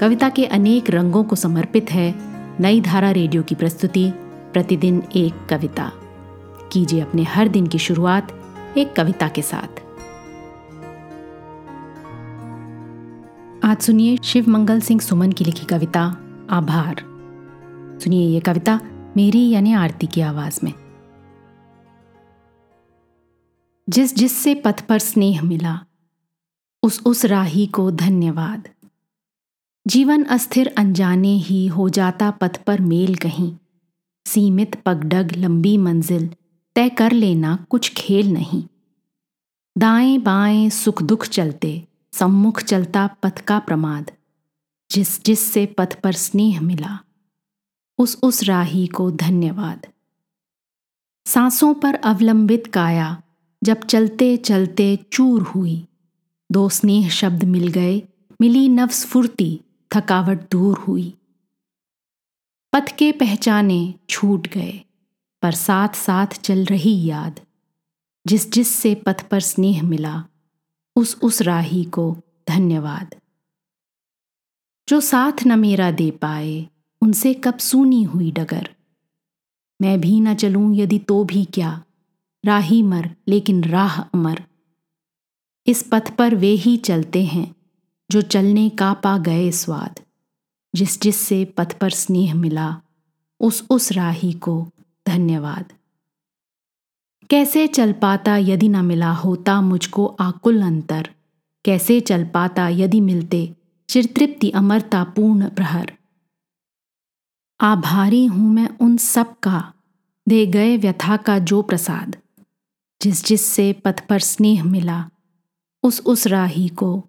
कविता के अनेक रंगों को समर्पित है नई धारा रेडियो की प्रस्तुति, प्रतिदिन एक कविता। कीजिए अपने हर दिन की शुरुआत एक कविता के साथ। आज सुनिए शिव मंगल सिंह सुमन की लिखी कविता, आभार। सुनिए ये कविता मेरी यानी आरती की आवाज़ में। जिस जिससे पथ पर स्नेह मिला, उस उस राही को धन्यवाद। जीवन अस्थिर अनजाने ही हो जाता पथ पर मेल कहीं। सीमित पगडग, लंबी मंजिल, तय कर लेना कुछ खेल नहीं। दाएँ बाएँ सुख दुख चलते, सम्मुख चलता पथ का प्रमाद। जिस जिस से पथ पर स्नेह मिला, उस उस राही को धन्यवाद। सांसों पर अवलंबित काया, जब चलते चलते चूर हुई। दो स्नेह शब्द मिल गए, मिली नवस्फूर्ति थकावट दूर हुई। पथ के पहचाने छूट गए, पर साथ साथ चल रही याद, जिस जिस से पथ पर स्नेह मिला, उस उस राही को धन्यवाद। जो साथ न मेरा दे पाए, उनसे कब सूनी हुई डगर। मैं भी न चलूँ यदि तो भी क्या, राही मर लेकिन राह अमर। इस पथ पर वे ही चलते हैं जो चलने का पा गए स्वाद, जिस जिस से पथ पर स्नेह मिला, उस उस राही को धन्यवाद। कैसे चल पाता यदि न मिला होता मुझको आकुल अंतर? कैसे चल पाता यदि मिलते चिरतृप्ति अमरता पूर्ण प्रहर? आभारी हूँ मैं उन सब का, दे गए व्यथा का जो प्रसाद। जिस जिस से पथ पर स्नेह मिला, उस उस राही को